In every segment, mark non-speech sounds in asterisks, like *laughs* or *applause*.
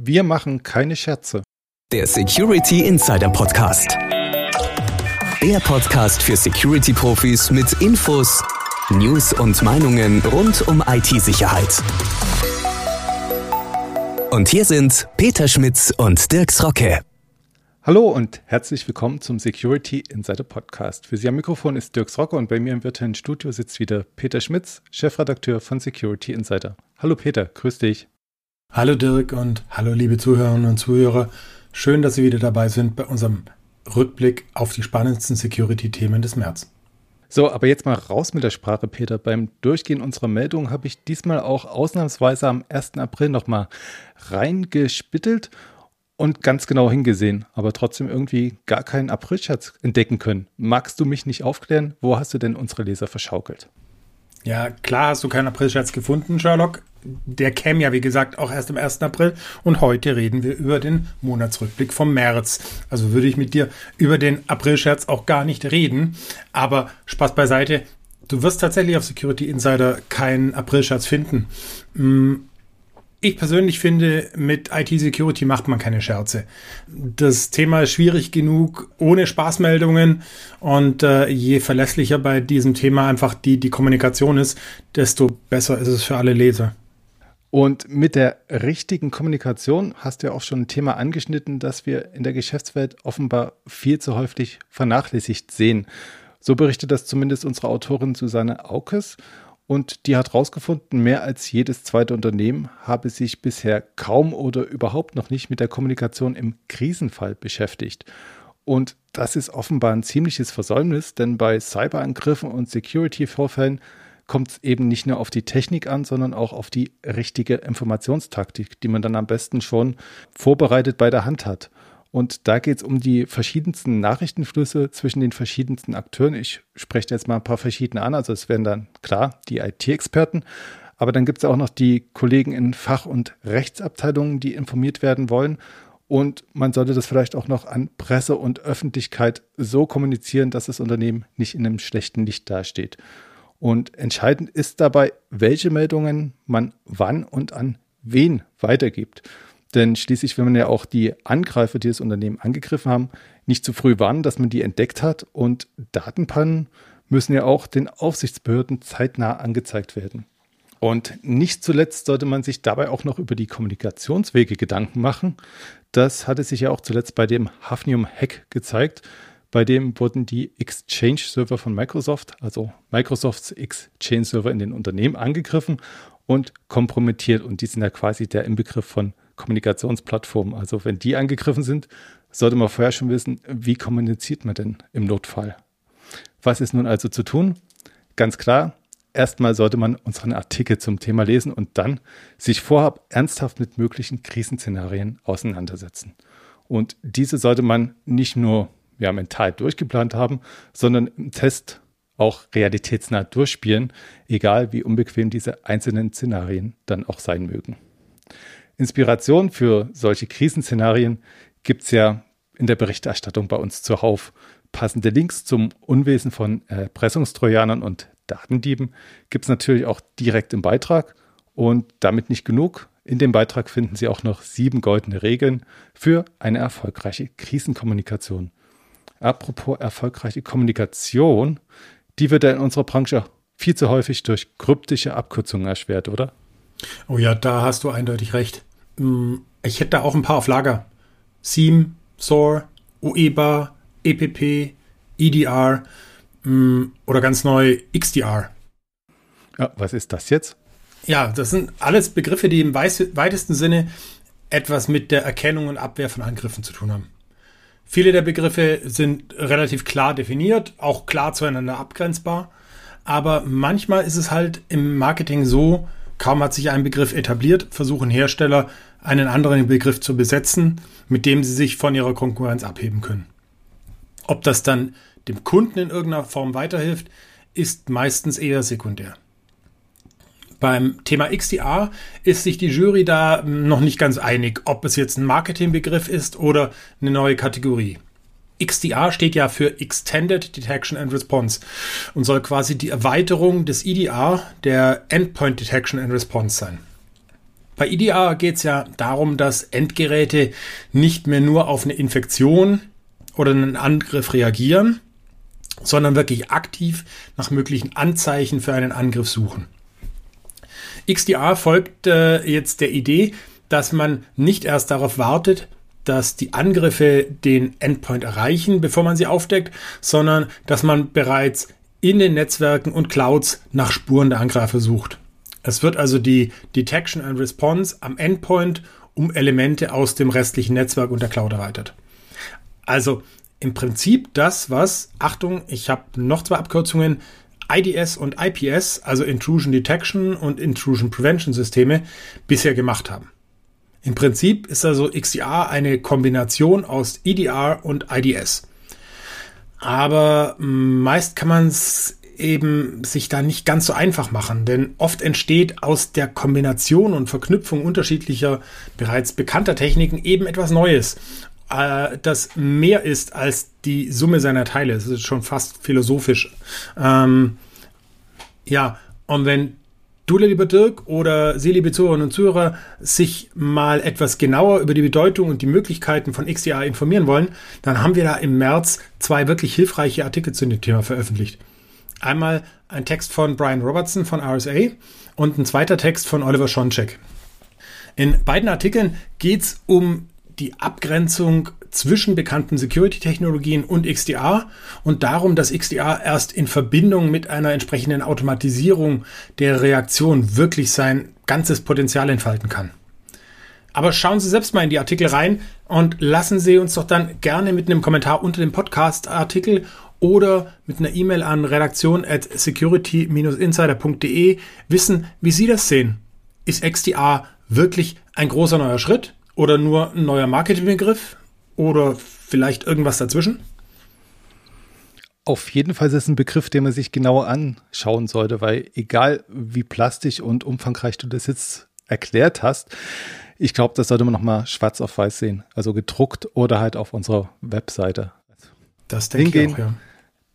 Wir machen keine Scherze. Der Security Insider Podcast. Der Podcast für Security-Profis mit Infos, News und Meinungen rund um IT-Sicherheit. Und hier sind Peter Schmitz und Dirks Rocke. Hallo und herzlich willkommen zum Security Insider Podcast. Für Sie am Mikrofon ist Dirks Rocke und bei mir im virtuellen Studio sitzt wieder Peter Schmitz, Chefredakteur von Security Insider. Hallo Peter, grüß dich. Hallo Dirk und hallo liebe Zuhörerinnen und Zuhörer. Schön, dass Sie wieder dabei sind bei unserem Rückblick auf die spannendsten Security-Themen des März. So, aber jetzt mal raus mit der Sprache, Peter. Beim Durchgehen unserer Meldung habe ich diesmal auch ausnahmsweise am 1. April nochmal reingespittelt und ganz genau hingesehen, aber trotzdem irgendwie gar keinen Aprilscherz entdecken können. Magst du mich nicht aufklären? Wo hast du denn unsere Leser verschaukelt? Ja, klar hast du keinen Aprilscherz gefunden, Sherlock. Der käme ja, wie gesagt, auch erst am 1. April. Und heute reden wir über den Monatsrückblick vom März. Also würde ich mit dir über den Aprilscherz auch gar nicht reden. Aber Spaß beiseite. Du wirst tatsächlich auf Security Insider keinen Aprilscherz finden. Hm, ich persönlich finde, mit IT-Security macht man keine Scherze. Das Thema ist schwierig genug ohne Spaßmeldungen und äh, je verlässlicher bei diesem Thema einfach die, die Kommunikation ist, desto besser ist es für alle Leser. Und mit der richtigen Kommunikation hast du ja auch schon ein Thema angeschnitten, das wir in der Geschäftswelt offenbar viel zu häufig vernachlässigt sehen. So berichtet das zumindest unsere Autorin Susanne Aukes. Und die hat herausgefunden, mehr als jedes zweite Unternehmen habe sich bisher kaum oder überhaupt noch nicht mit der Kommunikation im Krisenfall beschäftigt. Und das ist offenbar ein ziemliches Versäumnis, denn bei Cyberangriffen und Security-Vorfällen kommt es eben nicht nur auf die Technik an, sondern auch auf die richtige Informationstaktik, die man dann am besten schon vorbereitet bei der Hand hat. Und da geht es um die verschiedensten Nachrichtenflüsse zwischen den verschiedensten Akteuren. Ich spreche jetzt mal ein paar verschiedene an. Also es werden dann klar die IT-Experten, aber dann gibt es auch noch die Kollegen in Fach- und Rechtsabteilungen, die informiert werden wollen. Und man sollte das vielleicht auch noch an Presse und Öffentlichkeit so kommunizieren, dass das Unternehmen nicht in einem schlechten Licht dasteht. Und entscheidend ist dabei, welche Meldungen man wann und an wen weitergibt. Denn schließlich will man ja auch die Angreifer, die das Unternehmen angegriffen haben, nicht zu früh warnen, dass man die entdeckt hat. Und Datenpannen müssen ja auch den Aufsichtsbehörden zeitnah angezeigt werden. Und nicht zuletzt sollte man sich dabei auch noch über die Kommunikationswege Gedanken machen. Das hatte sich ja auch zuletzt bei dem Hafnium-Hack gezeigt. Bei dem wurden die Exchange-Server von Microsoft, also Microsofts Exchange-Server in den Unternehmen angegriffen und kompromittiert. Und die sind ja quasi der Inbegriff von Kommunikationsplattformen. Also wenn die angegriffen sind, sollte man vorher schon wissen, wie kommuniziert man denn im Notfall. Was ist nun also zu tun? Ganz klar, erstmal sollte man unseren Artikel zum Thema lesen und dann sich vorab ernsthaft mit möglichen Krisenszenarien auseinandersetzen. Und diese sollte man nicht nur ja, mental durchgeplant haben, sondern im Test auch realitätsnah durchspielen, egal wie unbequem diese einzelnen Szenarien dann auch sein mögen. Inspiration für solche Krisenszenarien gibt es ja in der Berichterstattung bei uns zuhauf. Passende Links zum Unwesen von Erpressungstrojanern und Datendieben gibt es natürlich auch direkt im Beitrag. Und damit nicht genug. In dem Beitrag finden Sie auch noch sieben goldene Regeln für eine erfolgreiche Krisenkommunikation. Apropos erfolgreiche Kommunikation, die wird ja in unserer Branche viel zu häufig durch kryptische Abkürzungen erschwert, oder? Oh ja, da hast du eindeutig recht. Hm, ich hätte da auch ein paar auf Lager. SIEM, SOAR, UEBA, EPP, EDR hm, oder ganz neu XDR. Ja, was ist das jetzt? Ja, das sind alles Begriffe, die im weitesten Sinne etwas mit der Erkennung und Abwehr von Angriffen zu tun haben. Viele der Begriffe sind relativ klar definiert, auch klar zueinander abgrenzbar. Aber manchmal ist es halt im Marketing so, kaum hat sich ein Begriff etabliert, versuchen Hersteller einen anderen Begriff zu besetzen, mit dem sie sich von ihrer Konkurrenz abheben können. Ob das dann dem Kunden in irgendeiner Form weiterhilft, ist meistens eher sekundär. Beim Thema XDR ist sich die Jury da noch nicht ganz einig, ob es jetzt ein Marketingbegriff ist oder eine neue Kategorie. XDR steht ja für Extended Detection and Response und soll quasi die Erweiterung des EDR, der Endpoint Detection and Response sein. Bei IDR geht es ja darum, dass Endgeräte nicht mehr nur auf eine Infektion oder einen Angriff reagieren, sondern wirklich aktiv nach möglichen Anzeichen für einen Angriff suchen. XDR folgt äh, jetzt der Idee, dass man nicht erst darauf wartet, dass die Angriffe den Endpoint erreichen, bevor man sie aufdeckt, sondern dass man bereits in den Netzwerken und Clouds nach Spuren der Angreifer sucht. Es wird also die Detection and Response am Endpoint um Elemente aus dem restlichen Netzwerk und der Cloud erweitert. Also im Prinzip das, was, Achtung, ich habe noch zwei Abkürzungen, IDS und IPS, also Intrusion Detection und Intrusion Prevention Systeme, bisher gemacht haben. Im Prinzip ist also XDR eine Kombination aus EDR und IDS. Aber meist kann man es eben sich da nicht ganz so einfach machen, denn oft entsteht aus der Kombination und Verknüpfung unterschiedlicher bereits bekannter Techniken eben etwas Neues, äh, das mehr ist als die Summe seiner Teile. Es ist schon fast philosophisch. Ähm, ja, und wenn du, lieber Dirk, oder Sie, liebe Zuhörerinnen und Zuhörer, sich mal etwas genauer über die Bedeutung und die Möglichkeiten von XDR informieren wollen, dann haben wir da im März zwei wirklich hilfreiche Artikel zu dem Thema veröffentlicht. Einmal ein Text von Brian Robertson von RSA und ein zweiter Text von Oliver Schoncheck. In beiden Artikeln geht es um die Abgrenzung zwischen bekannten Security-Technologien und XDR und darum, dass XDR erst in Verbindung mit einer entsprechenden Automatisierung der Reaktion wirklich sein ganzes Potenzial entfalten kann. Aber schauen Sie selbst mal in die Artikel rein und lassen Sie uns doch dann gerne mit einem Kommentar unter dem Podcast-Artikel oder mit einer E-Mail an redaktion at security-insider.de wissen, wie Sie das sehen. Ist XDR wirklich ein großer neuer Schritt oder nur ein neuer Marketingbegriff? oder vielleicht irgendwas dazwischen? Auf jeden Fall ist es ein Begriff, den man sich genauer anschauen sollte, weil egal wie plastisch und umfangreich du das jetzt erklärt hast, ich glaube, das sollte man nochmal schwarz auf weiß sehen. Also gedruckt oder halt auf unserer Webseite. Das denke ich auch, ja.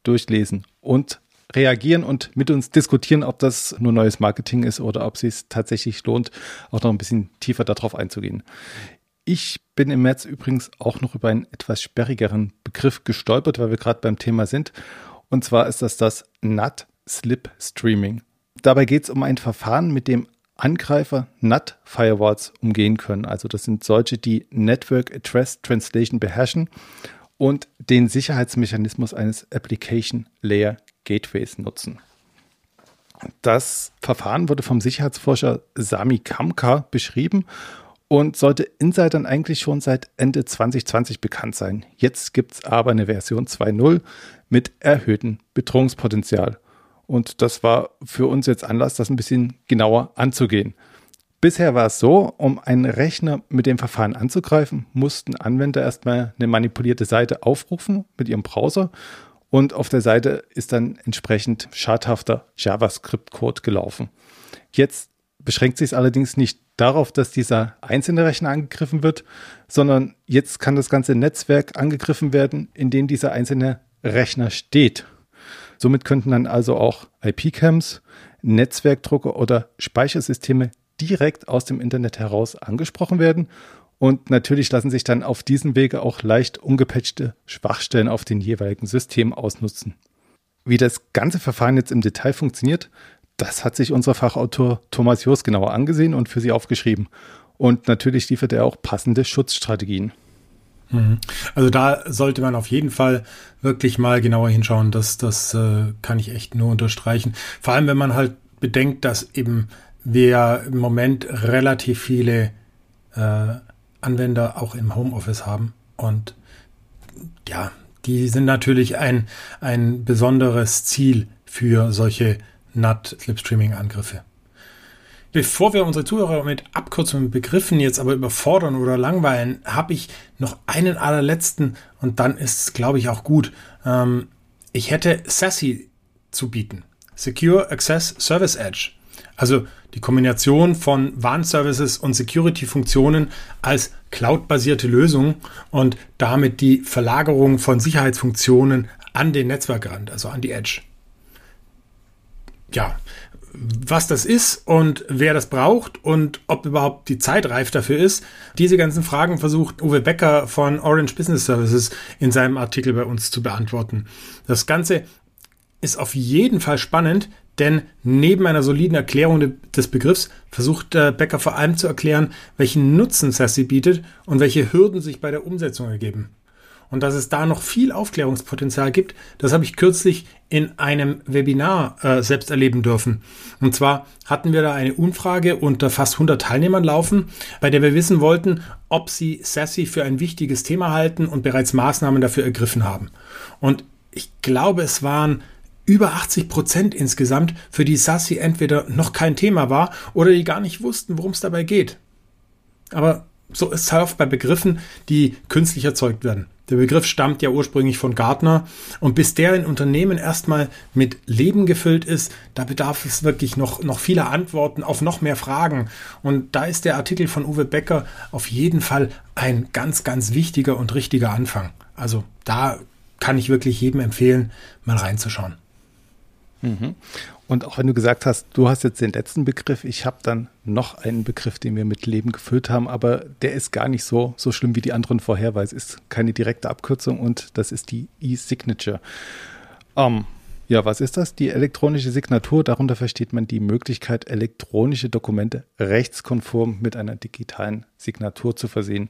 Durchlesen und reagieren und mit uns diskutieren, ob das nur neues Marketing ist oder ob es sich tatsächlich lohnt, auch noch ein bisschen tiefer darauf einzugehen. Ich bin im März übrigens auch noch über einen etwas sperrigeren Begriff gestolpert, weil wir gerade beim Thema sind. Und zwar ist das das NAT Slip Streaming. Dabei geht es um ein Verfahren, mit dem Angreifer NAT Firewalls umgehen können. Also das sind solche, die Network Address Translation beherrschen und den Sicherheitsmechanismus eines Application Layer Gateways nutzen. Das Verfahren wurde vom Sicherheitsforscher Sami Kamka beschrieben und sollte Insidern eigentlich schon seit Ende 2020 bekannt sein. Jetzt gibt es aber eine Version 2.0 mit erhöhtem Bedrohungspotenzial. Und das war für uns jetzt Anlass, das ein bisschen genauer anzugehen. Bisher war es so, um einen Rechner mit dem Verfahren anzugreifen, mussten Anwender erstmal eine manipulierte Seite aufrufen mit ihrem Browser und auf der Seite ist dann entsprechend schadhafter JavaScript-Code gelaufen. Jetzt beschränkt sich es allerdings nicht darauf, dass dieser einzelne Rechner angegriffen wird, sondern jetzt kann das ganze Netzwerk angegriffen werden, in dem dieser einzelne Rechner steht. Somit könnten dann also auch IP-Cams, Netzwerkdrucker oder Speichersysteme direkt aus dem Internet heraus angesprochen werden. Und natürlich lassen sich dann auf diesem Wege auch leicht ungepatchte Schwachstellen auf den jeweiligen Systemen ausnutzen. Wie das ganze Verfahren jetzt im Detail funktioniert, das hat sich unser Fachautor Thomas Joos genauer angesehen und für Sie aufgeschrieben. Und natürlich liefert er auch passende Schutzstrategien. Mhm. Also da sollte man auf jeden Fall wirklich mal genauer hinschauen. Das, das äh, kann ich echt nur unterstreichen. Vor allem, wenn man halt bedenkt, dass eben wir im Moment relativ viele äh, Anwender auch im Homeoffice haben. Und ja, die sind natürlich ein, ein besonderes Ziel für solche NAT-Slipstreaming-Angriffe. Bevor wir unsere Zuhörer mit Abkürzungen Begriffen jetzt aber überfordern oder langweilen, habe ich noch einen allerletzten und dann ist es, glaube ich, auch gut. Ähm, ich hätte SASE zu bieten. Secure Access Service Edge. Also die Kombination von Warnservices und Security-Funktionen als cloud-basierte Lösung und damit die Verlagerung von Sicherheitsfunktionen an den Netzwerkrand, also an die Edge ja, was das ist und wer das braucht und ob überhaupt die Zeit reif dafür ist. Diese ganzen Fragen versucht Uwe Becker von Orange Business Services in seinem Artikel bei uns zu beantworten. Das Ganze ist auf jeden Fall spannend, denn neben einer soliden Erklärung des Begriffs versucht Becker vor allem zu erklären, welchen Nutzen Sassy bietet und welche Hürden sich bei der Umsetzung ergeben. Und dass es da noch viel Aufklärungspotenzial gibt, das habe ich kürzlich in einem Webinar äh, selbst erleben dürfen. Und zwar hatten wir da eine Umfrage unter fast 100 Teilnehmern laufen, bei der wir wissen wollten, ob sie Sassy für ein wichtiges Thema halten und bereits Maßnahmen dafür ergriffen haben. Und ich glaube, es waren über 80 Prozent insgesamt, für die Sassy entweder noch kein Thema war oder die gar nicht wussten, worum es dabei geht. Aber so ist es oft bei Begriffen, die künstlich erzeugt werden. Der Begriff stammt ja ursprünglich von Gartner und bis der in Unternehmen erstmal mit Leben gefüllt ist, da bedarf es wirklich noch, noch vieler Antworten auf noch mehr Fragen. Und da ist der Artikel von Uwe Becker auf jeden Fall ein ganz, ganz wichtiger und richtiger Anfang. Also da kann ich wirklich jedem empfehlen, mal reinzuschauen. Mhm. Und auch wenn du gesagt hast, du hast jetzt den letzten Begriff, ich habe dann noch einen Begriff, den wir mit Leben gefüllt haben, aber der ist gar nicht so, so schlimm wie die anderen vorher, weil es ist keine direkte Abkürzung und das ist die E-Signature. Um, ja, was ist das? Die elektronische Signatur. Darunter versteht man die Möglichkeit, elektronische Dokumente rechtskonform mit einer digitalen Signatur zu versehen.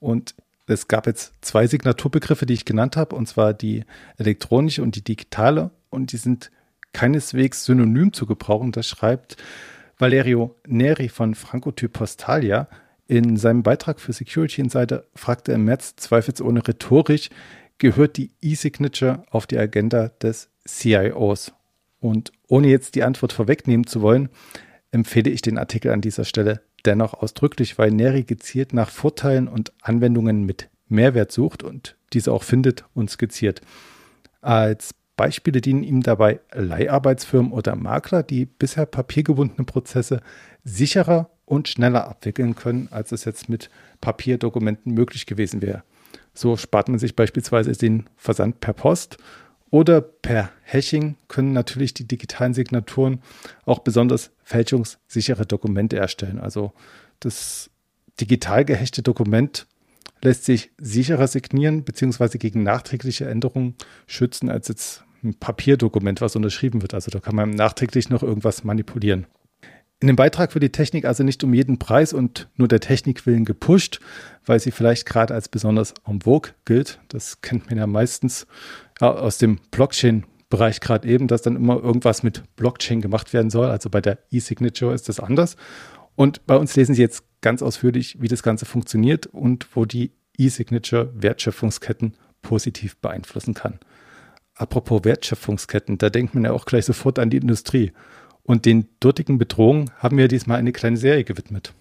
Und es gab jetzt zwei Signaturbegriffe, die ich genannt habe, und zwar die elektronische und die digitale. Und die sind keineswegs synonym zu gebrauchen. Das schreibt Valerio Neri von Francotyp Postalia. In seinem Beitrag für Security Insider fragte er im März zweifelsohne rhetorisch, gehört die E-Signature auf die Agenda des CIOs? Und ohne jetzt die Antwort vorwegnehmen zu wollen, empfehle ich den Artikel an dieser Stelle dennoch ausdrücklich, weil Neri gezielt nach Vorteilen und Anwendungen mit Mehrwert sucht und diese auch findet und skizziert. Als Beispiele dienen ihm dabei Leiharbeitsfirmen oder Makler, die bisher papiergebundene Prozesse sicherer und schneller abwickeln können, als es jetzt mit Papierdokumenten möglich gewesen wäre. So spart man sich beispielsweise den Versand per Post oder per Hashing können natürlich die digitalen Signaturen auch besonders fälschungssichere Dokumente erstellen. Also das digital gehechte Dokument lässt sich sicherer signieren bzw. gegen nachträgliche Änderungen schützen als jetzt ein Papierdokument, was unterschrieben wird. Also da kann man nachträglich noch irgendwas manipulieren. In dem Beitrag wird die Technik also nicht um jeden Preis und nur der Technik willen gepusht, weil sie vielleicht gerade als besonders en vogue gilt. Das kennt man ja meistens aus dem Blockchain-Bereich gerade eben, dass dann immer irgendwas mit Blockchain gemacht werden soll. Also bei der E-Signature ist das anders. Und bei uns lesen Sie jetzt ganz ausführlich, wie das Ganze funktioniert und wo die E-Signature Wertschöpfungsketten positiv beeinflussen kann. Apropos Wertschöpfungsketten, da denkt man ja auch gleich sofort an die Industrie. Und den dortigen Bedrohungen haben wir diesmal eine kleine Serie gewidmet.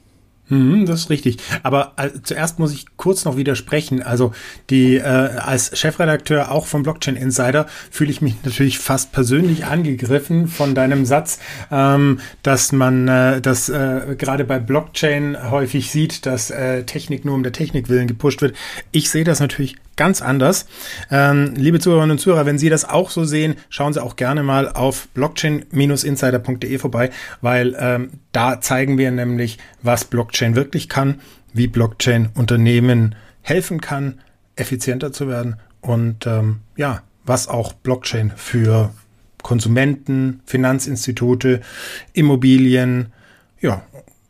Mhm, das ist richtig. Aber äh, zuerst muss ich kurz noch widersprechen. Also die äh, als Chefredakteur auch vom Blockchain Insider fühle ich mich *laughs* natürlich fast persönlich angegriffen von deinem Satz, ähm, dass man äh, das äh, gerade bei Blockchain häufig sieht, dass äh, Technik nur um der Technik willen gepusht wird. Ich sehe das natürlich ganz anders. Ähm, liebe Zuhörerinnen und Zuhörer, wenn Sie das auch so sehen, schauen Sie auch gerne mal auf blockchain-insider.de vorbei, weil ähm, da zeigen wir nämlich, was Blockchain wirklich kann, wie Blockchain Unternehmen helfen kann, effizienter zu werden und ähm, ja, was auch Blockchain für Konsumenten, Finanzinstitute, Immobilien, ja,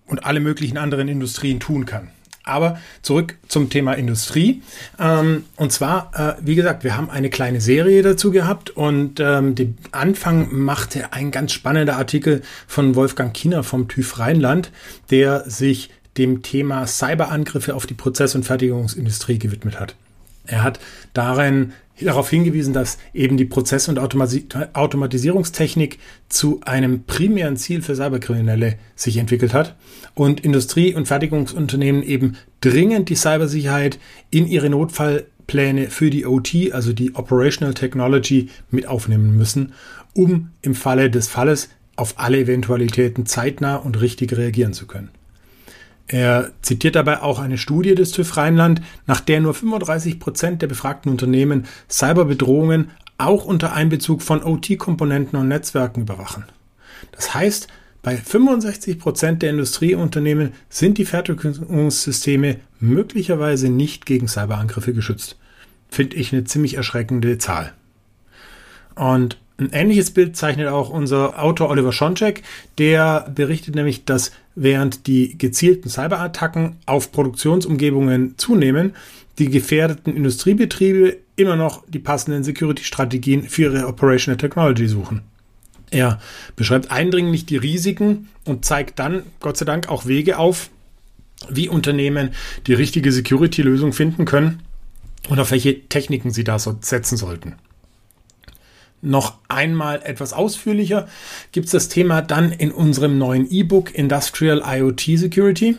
und alle möglichen anderen Industrien tun kann. Aber zurück zum Thema Industrie. Ähm, und zwar, äh, wie gesagt, wir haben eine kleine Serie dazu gehabt und ähm, den Anfang machte ein ganz spannender Artikel von Wolfgang Kiener vom TÜV Rheinland, der sich dem Thema Cyberangriffe auf die Prozess- und Fertigungsindustrie gewidmet hat. Er hat darin darauf hingewiesen, dass eben die Prozess- und Automatisierungstechnik zu einem primären Ziel für Cyberkriminelle sich entwickelt hat und Industrie- und Fertigungsunternehmen eben dringend die Cybersicherheit in ihre Notfallpläne für die OT, also die Operational Technology, mit aufnehmen müssen, um im Falle des Falles auf alle Eventualitäten zeitnah und richtig reagieren zu können. Er zitiert dabei auch eine Studie des TÜV Rheinland, nach der nur 35 Prozent der befragten Unternehmen Cyberbedrohungen auch unter Einbezug von OT-Komponenten und Netzwerken überwachen. Das heißt, bei 65 Prozent der Industrieunternehmen sind die Fertigungssysteme möglicherweise nicht gegen Cyberangriffe geschützt. Finde ich eine ziemlich erschreckende Zahl. Und ein ähnliches Bild zeichnet auch unser Autor Oliver Schoncheck. Der berichtet nämlich, dass während die gezielten Cyberattacken auf Produktionsumgebungen zunehmen, die gefährdeten Industriebetriebe immer noch die passenden Security-Strategien für ihre Operational Technology suchen. Er beschreibt eindringlich die Risiken und zeigt dann, Gott sei Dank, auch Wege auf, wie Unternehmen die richtige Security-Lösung finden können und auf welche Techniken sie da so setzen sollten. Noch einmal etwas ausführlicher gibt es das Thema dann in unserem neuen E-Book Industrial IoT Security.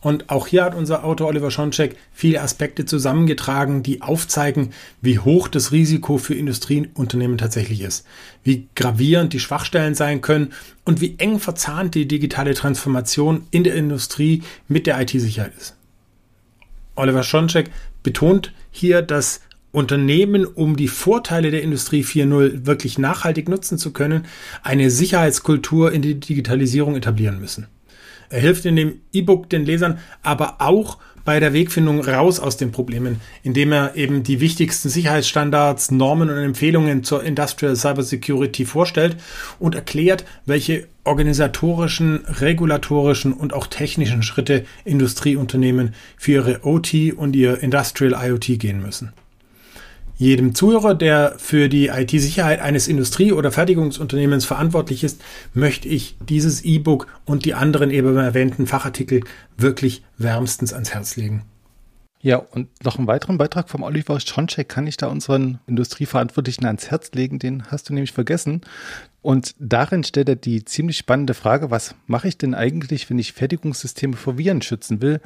Und auch hier hat unser Autor Oliver Schoncheck viele Aspekte zusammengetragen, die aufzeigen, wie hoch das Risiko für Industrieunternehmen tatsächlich ist, wie gravierend die Schwachstellen sein können und wie eng verzahnt die digitale Transformation in der Industrie mit der IT-Sicherheit ist. Oliver Schoncheck betont hier, dass Unternehmen, um die Vorteile der Industrie 4.0 wirklich nachhaltig nutzen zu können, eine Sicherheitskultur in die Digitalisierung etablieren müssen. Er hilft in dem E-Book den Lesern aber auch bei der Wegfindung raus aus den Problemen, indem er eben die wichtigsten Sicherheitsstandards, Normen und Empfehlungen zur Industrial Cybersecurity vorstellt und erklärt, welche organisatorischen, regulatorischen und auch technischen Schritte Industrieunternehmen für ihre OT und ihr Industrial IoT gehen müssen. Jedem Zuhörer, der für die IT-Sicherheit eines Industrie- oder Fertigungsunternehmens verantwortlich ist, möchte ich dieses E-Book und die anderen eben erwähnten Fachartikel wirklich wärmstens ans Herz legen. Ja, und noch einen weiteren Beitrag vom Oliver Schoncheck kann ich da unseren Industrieverantwortlichen ans Herz legen, den hast du nämlich vergessen. Und darin stellt er die ziemlich spannende Frage, was mache ich denn eigentlich, wenn ich Fertigungssysteme vor Viren schützen will?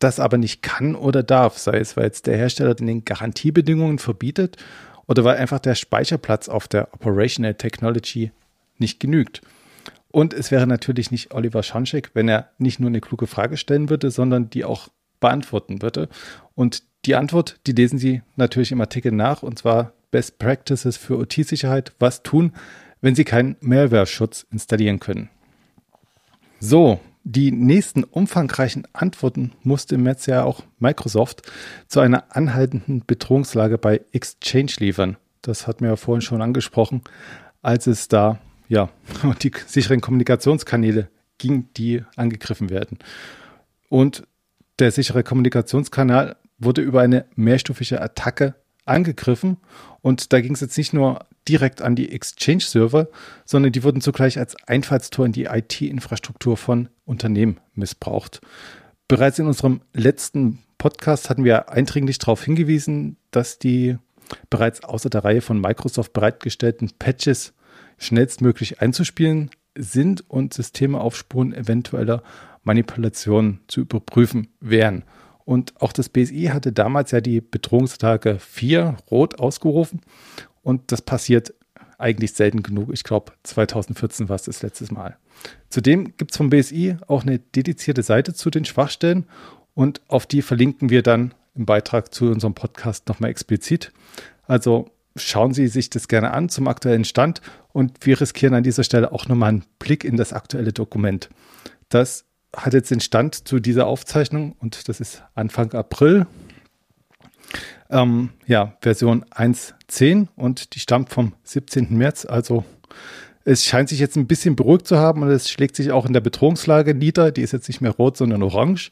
Das aber nicht kann oder darf, sei es, weil es der Hersteller den Garantiebedingungen verbietet oder weil einfach der Speicherplatz auf der Operational Technology nicht genügt. Und es wäre natürlich nicht Oliver Schanschek, wenn er nicht nur eine kluge Frage stellen würde, sondern die auch beantworten würde. Und die Antwort, die lesen Sie natürlich im Artikel nach, und zwar Best Practices für OT-Sicherheit. Was tun, wenn Sie keinen Malware-Schutz installieren können? So, die nächsten umfangreichen Antworten musste im März ja auch Microsoft zu einer anhaltenden Bedrohungslage bei Exchange liefern. Das hat mir ja vorhin schon angesprochen, als es da ja *laughs* die sicheren Kommunikationskanäle ging, die angegriffen werden. Und der sichere Kommunikationskanal wurde über eine mehrstufige Attacke angegriffen. Und da ging es jetzt nicht nur direkt an die Exchange-Server, sondern die wurden zugleich als Einfallstor in die IT-Infrastruktur von Unternehmen missbraucht. Bereits in unserem letzten Podcast hatten wir eindringlich darauf hingewiesen, dass die bereits außer der Reihe von Microsoft bereitgestellten Patches schnellstmöglich einzuspielen sind und Systeme auf Spuren eventueller Manipulationen zu überprüfen wären. Und auch das BSI hatte damals ja die Bedrohungstage 4 rot ausgerufen und das passiert eigentlich selten genug. Ich glaube, 2014 war es das letzte Mal. Zudem gibt es vom BSI auch eine dedizierte Seite zu den Schwachstellen und auf die verlinken wir dann im Beitrag zu unserem Podcast nochmal explizit. Also schauen Sie sich das gerne an zum aktuellen Stand und wir riskieren an dieser Stelle auch nochmal einen Blick in das aktuelle Dokument. Das hat jetzt den Stand zu dieser Aufzeichnung und das ist Anfang April ähm, ja, Version 1.10 und die stammt vom 17. März. Also es scheint sich jetzt ein bisschen beruhigt zu haben und es schlägt sich auch in der Bedrohungslage nieder. Die ist jetzt nicht mehr rot, sondern orange.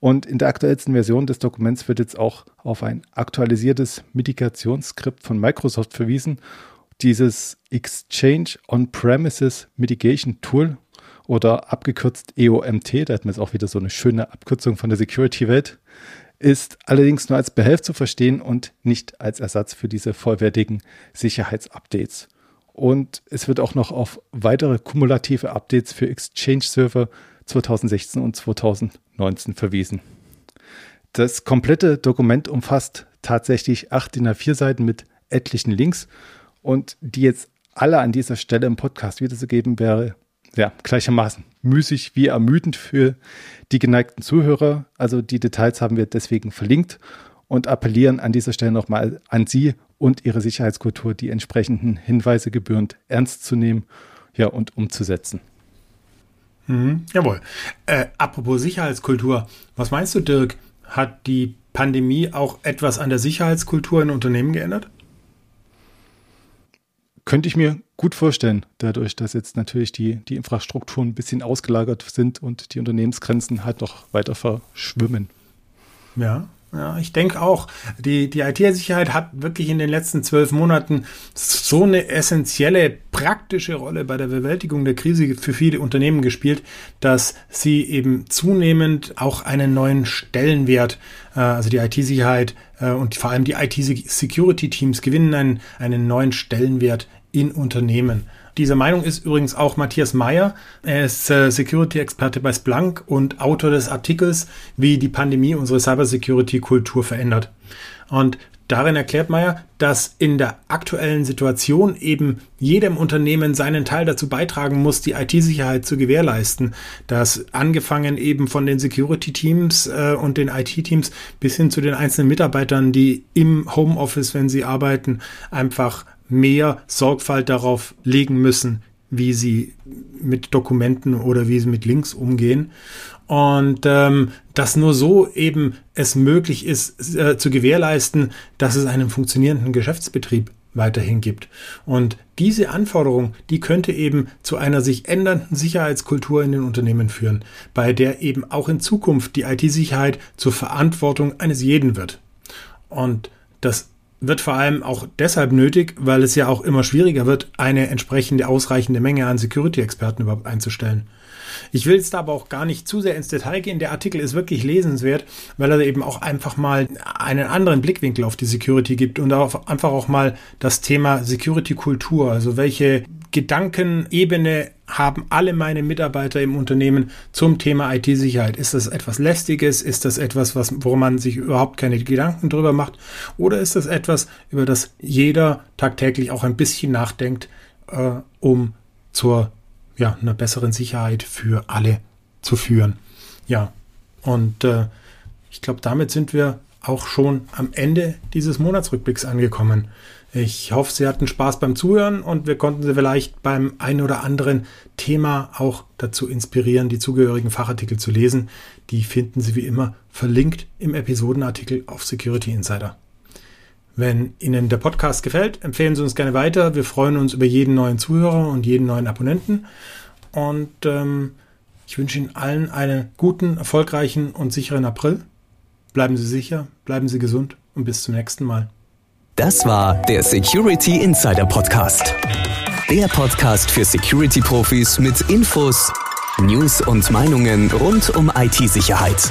Und in der aktuellsten Version des Dokuments wird jetzt auch auf ein aktualisiertes Mitigationsskript von Microsoft verwiesen. Dieses Exchange On-Premises Mitigation Tool oder abgekürzt EOMT, da hat man jetzt auch wieder so eine schöne Abkürzung von der Security-Welt, ist allerdings nur als Behelf zu verstehen und nicht als Ersatz für diese vollwertigen Sicherheitsupdates. Und es wird auch noch auf weitere kumulative Updates für Exchange Server 2016 und 2019 verwiesen. Das komplette Dokument umfasst tatsächlich acht DIN A4 Seiten mit etlichen Links und die jetzt alle an dieser Stelle im Podcast wiederzugeben wäre ja, gleichermaßen müßig wie ermüdend für die geneigten Zuhörer. Also die Details haben wir deswegen verlinkt und appellieren an dieser Stelle nochmal an Sie und Ihre Sicherheitskultur, die entsprechenden Hinweise gebührend ernst zu nehmen. ja, und umzusetzen. Mhm, jawohl. Äh, apropos Sicherheitskultur, was meinst du, Dirk? Hat die Pandemie auch etwas an der Sicherheitskultur in Unternehmen geändert? Könnte ich mir gut vorstellen, dadurch, dass jetzt natürlich die, die Infrastrukturen ein bisschen ausgelagert sind und die Unternehmensgrenzen halt noch weiter verschwimmen. Ja, ja, ich denke auch, die, die IT-Sicherheit hat wirklich in den letzten zwölf Monaten so eine essentielle, praktische Rolle bei der Bewältigung der Krise für viele Unternehmen gespielt, dass sie eben zunehmend auch einen neuen Stellenwert, äh, also die IT-Sicherheit äh, und vor allem die IT-Security-Teams gewinnen einen, einen neuen Stellenwert in Unternehmen. Dieser Meinung ist übrigens auch Matthias Meyer. Er ist äh, Security-Experte bei Splunk und Autor des Artikels, wie die Pandemie unsere Cybersecurity-Kultur verändert. Und darin erklärt Meyer, dass in der aktuellen Situation eben jedem Unternehmen seinen Teil dazu beitragen muss, die IT-Sicherheit zu gewährleisten. Das angefangen eben von den Security-Teams äh, und den IT-Teams bis hin zu den einzelnen Mitarbeitern, die im Homeoffice, wenn sie arbeiten, einfach mehr Sorgfalt darauf legen müssen, wie sie mit Dokumenten oder wie sie mit Links umgehen. Und ähm, dass nur so eben es möglich ist, äh, zu gewährleisten, dass es einen funktionierenden Geschäftsbetrieb weiterhin gibt. Und diese Anforderung, die könnte eben zu einer sich ändernden Sicherheitskultur in den Unternehmen führen, bei der eben auch in Zukunft die IT-Sicherheit zur Verantwortung eines jeden wird. Und das wird vor allem auch deshalb nötig, weil es ja auch immer schwieriger wird, eine entsprechende ausreichende Menge an Security-Experten überhaupt einzustellen. Ich will jetzt aber auch gar nicht zu sehr ins Detail gehen. Der Artikel ist wirklich lesenswert, weil er eben auch einfach mal einen anderen Blickwinkel auf die Security gibt und auch einfach auch mal das Thema Security-Kultur, also welche Gedankenebene haben alle meine Mitarbeiter im Unternehmen zum Thema IT-Sicherheit? Ist das etwas Lästiges? Ist das etwas, was, worum man sich überhaupt keine Gedanken drüber macht? Oder ist das etwas, über das jeder tagtäglich auch ein bisschen nachdenkt, äh, um zur ja, einer besseren Sicherheit für alle zu führen? Ja, und äh, ich glaube, damit sind wir auch schon am Ende dieses Monatsrückblicks angekommen. Ich hoffe, Sie hatten Spaß beim Zuhören und wir konnten Sie vielleicht beim ein oder anderen Thema auch dazu inspirieren, die zugehörigen Fachartikel zu lesen. Die finden Sie wie immer verlinkt im Episodenartikel auf Security Insider. Wenn Ihnen der Podcast gefällt, empfehlen Sie uns gerne weiter. Wir freuen uns über jeden neuen Zuhörer und jeden neuen Abonnenten. Und ähm, ich wünsche Ihnen allen einen guten, erfolgreichen und sicheren April. Bleiben Sie sicher, bleiben Sie gesund und bis zum nächsten Mal. Das war der Security Insider Podcast. Der Podcast für Security-Profis mit Infos, News und Meinungen rund um IT-Sicherheit.